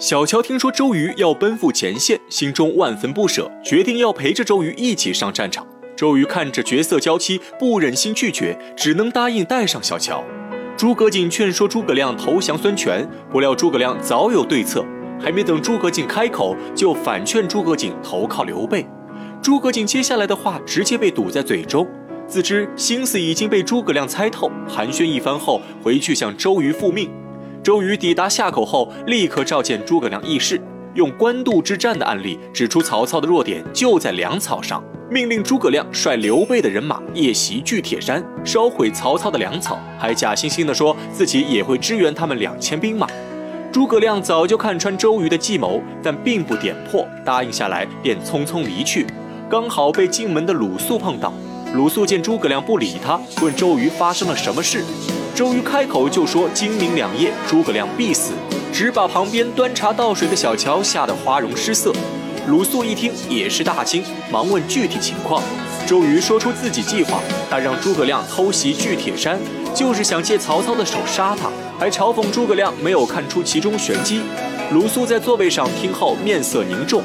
小乔听说周瑜要奔赴前线，心中万分不舍，决定要陪着周瑜一起上战场。周瑜看着绝色娇妻，不忍心拒绝，只能答应带上小乔。诸葛瑾劝说诸葛亮投降孙权，不料诸葛亮早有对策，还没等诸葛瑾开口，就反劝诸葛瑾投靠刘备。诸葛瑾接下来的话直接被堵在嘴中，自知心思已经被诸葛亮猜透，寒暄一番后，回去向周瑜复命。周瑜抵达夏口后，立刻召见诸葛亮议事，用官渡之战的案例指出曹操的弱点就在粮草上。命令诸葛亮率刘备的人马夜袭巨铁山，烧毁曹操的粮草，还假惺惺地说自己也会支援他们两千兵马。诸葛亮早就看穿周瑜的计谋，但并不点破，答应下来便匆匆离去。刚好被进门的鲁肃碰到，鲁肃见诸葛亮不理他，问周瑜发生了什么事。周瑜开口就说今明两夜诸葛亮必死，只把旁边端茶倒水的小乔吓得花容失色。鲁肃一听也是大惊，忙问具体情况。周瑜说出自己计划，他让诸葛亮偷袭巨铁山，就是想借曹操的手杀他，还嘲讽诸葛亮没有看出其中玄机。鲁肃在座位上听后面色凝重。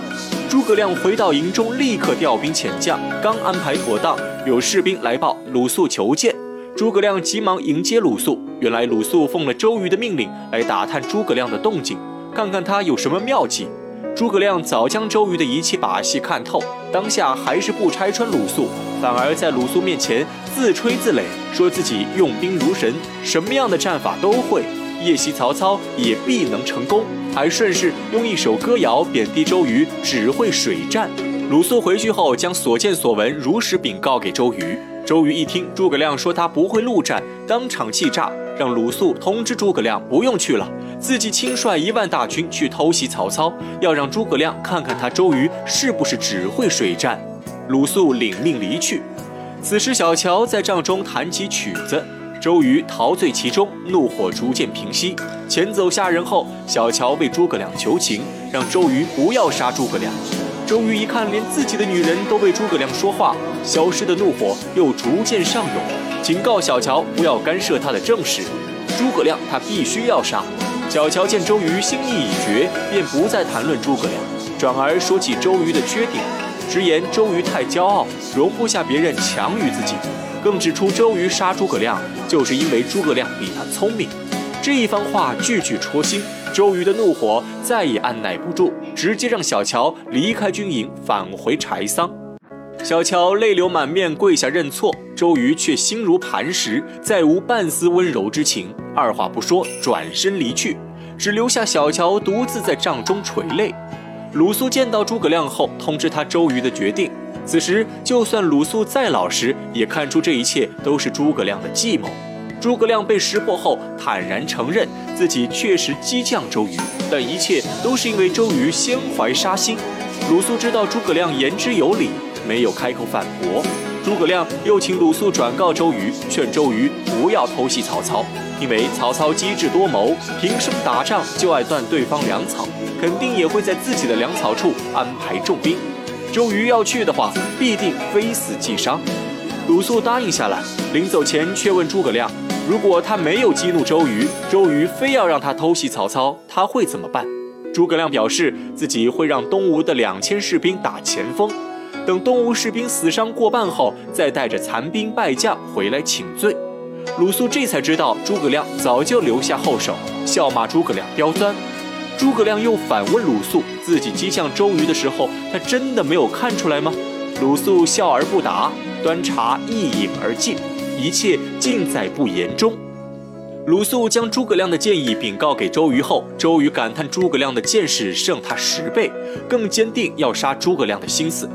诸葛亮回到营中，立刻调兵遣将，刚安排妥当，有士兵来报鲁肃求见。诸葛亮急忙迎接鲁肃，原来鲁肃奉了周瑜的命令来打探诸葛亮的动静，看看他有什么妙计。诸葛亮早将周瑜的一切把戏看透，当下还是不拆穿鲁肃，反而在鲁肃面前自吹自擂，说自己用兵如神，什么样的战法都会，夜袭曹操也必能成功，还顺势用一首歌谣贬低周瑜只会水战。鲁肃回去后，将所见所闻如实禀告给周瑜。周瑜一听诸葛亮说他不会陆战，当场气炸，让鲁肃通知诸葛亮不用去了。自己亲率一万大军去偷袭曹操，要让诸葛亮看看他周瑜是不是只会水战。鲁肃领命离去。此时小乔在帐中弹起曲子，周瑜陶醉其中，怒火逐渐平息。遣走下人后，小乔为诸葛亮求情，让周瑜不要杀诸葛亮。周瑜一看连自己的女人都为诸葛亮说话，消失的怒火又逐渐上涌，警告小乔不要干涉他的政事。诸葛亮他必须要杀。小乔见周瑜心意已决，便不再谈论诸葛亮，转而说起周瑜的缺点，直言周瑜太骄傲，容不下别人强于自己，更指出周瑜杀诸葛亮就是因为诸葛亮比他聪明。这一番话句句戳心，周瑜的怒火再也按耐不住，直接让小乔离开军营，返回柴桑。小乔泪流满面跪下认错，周瑜却心如磐石，再无半丝温柔之情，二话不说转身离去，只留下小乔独自在帐中垂泪。鲁肃见到诸葛亮后，通知他周瑜的决定。此时，就算鲁肃再老实，也看出这一切都是诸葛亮的计谋。诸葛亮被识破后，坦然承认自己确实激将周瑜，但一切都是因为周瑜先怀杀心。鲁肃知道诸葛亮言之有理。没有开口反驳，诸葛亮又请鲁肃转告周瑜，劝周瑜不要偷袭曹操，因为曹操机智多谋，平生打仗就爱断对方粮草，肯定也会在自己的粮草处安排重兵。周瑜要去的话，必定非死即伤。鲁肃答应下来，临走前却问诸葛亮，如果他没有激怒周瑜，周瑜非要让他偷袭曹操，他会怎么办？诸葛亮表示自己会让东吴的两千士兵打前锋。等东吴士兵死伤过半后，再带着残兵败将回来请罪。鲁肃这才知道诸葛亮早就留下后手，笑骂诸葛亮刁钻。诸葛亮又反问鲁肃：“自己激将周瑜的时候，他真的没有看出来吗？”鲁肃笑而不答，端茶一饮而尽，一切尽在不言中。鲁肃将诸葛亮的建议禀告给周瑜后，周瑜感叹诸葛亮的见识胜他十倍，更坚定要杀诸葛亮的心思。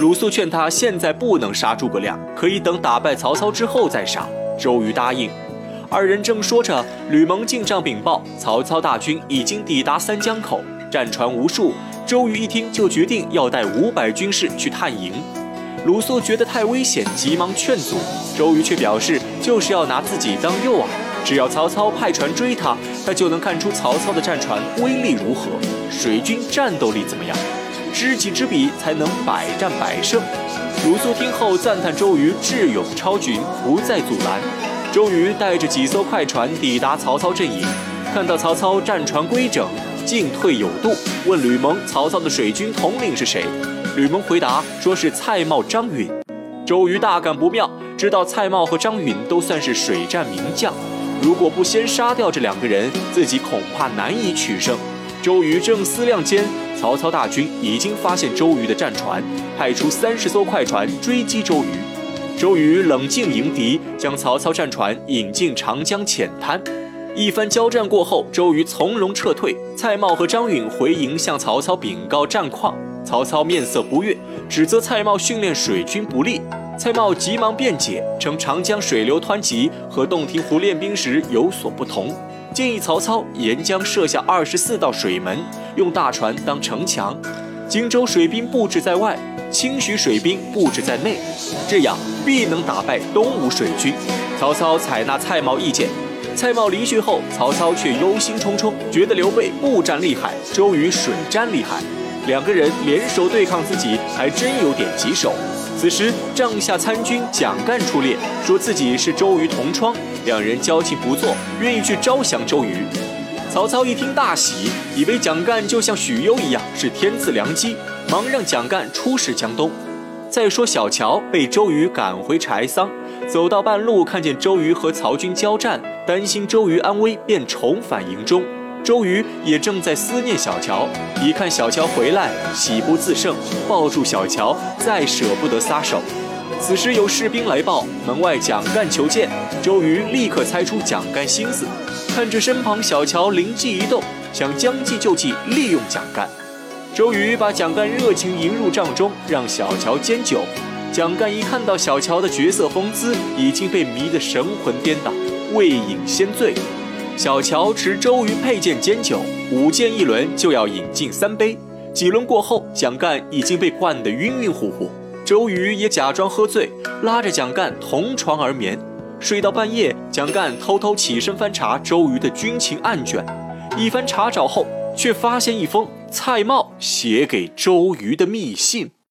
鲁肃劝他现在不能杀诸葛亮，可以等打败曹操之后再杀。周瑜答应。二人正说着，吕蒙进帐禀报，曹操大军已经抵达三江口，战船无数。周瑜一听就决定要带五百军士去探营。鲁肃觉得太危险，急忙劝阻。周瑜却表示就是要拿自己当诱饵，只要曹操派船追他，他就能看出曹操的战船威力如何，水军战斗力怎么样。知己知彼，才能百战百胜。鲁肃听后赞叹周瑜智勇超群，不再阻拦。周瑜带着几艘快船抵达曹操阵营，看到曹操战船规整，进退有度，问吕蒙曹操的水军统领是谁。吕蒙回答说是蔡瑁、张允。周瑜大感不妙，知道蔡瑁和张允都算是水战名将，如果不先杀掉这两个人，自己恐怕难以取胜。周瑜正思量间，曹操大军已经发现周瑜的战船，派出三十艘快船追击周瑜。周瑜冷静迎敌，将曹操战船引进长江浅滩。一番交战过后，周瑜从容撤退。蔡瑁和张允回营向曹操禀告战况，曹操面色不悦，指责蔡瑁训练水军不力。蔡瑁急忙辩解，称长江水流湍急，和洞庭湖练兵时有所不同。建议曹操沿江设下二十四道水门，用大船当城墙，荆州水兵布置在外，清徐水兵布置在内，这样必能打败东吴水军。曹操采纳蔡瑁意见。蔡瑁离去后，曹操却忧心忡忡，觉得刘备步战厉害，周瑜水战厉害，两个人联手对抗自己，还真有点棘手。此时，帐下参军蒋干出列，说自己是周瑜同窗，两人交情不错，愿意去招降周瑜。曹操一听大喜，以为蒋干就像许攸一样是天赐良机，忙让蒋干出使江东。再说小乔被周瑜赶回柴桑，走到半路看见周瑜和曹军交战，担心周瑜安危，便重返营中。周瑜也正在思念小乔，一看小乔回来，喜不自胜，抱住小乔，再舍不得撒手。此时有士兵来报，门外蒋干求见。周瑜立刻猜出蒋干心思，看着身旁小乔，灵机一动，想将计就计，利用蒋干。周瑜把蒋干热情迎入帐中，让小乔煎酒。蒋干一看到小乔的绝色风姿，已经被迷得神魂颠倒，未饮先醉。小乔持周瑜佩剑煎酒，舞剑一轮就要饮尽三杯。几轮过后，蒋干已经被灌得晕晕乎乎。周瑜也假装喝醉，拉着蒋干同床而眠。睡到半夜，蒋干偷偷起身翻查周瑜的军情案卷，一番查找后，却发现一封蔡瑁写给周瑜的密信。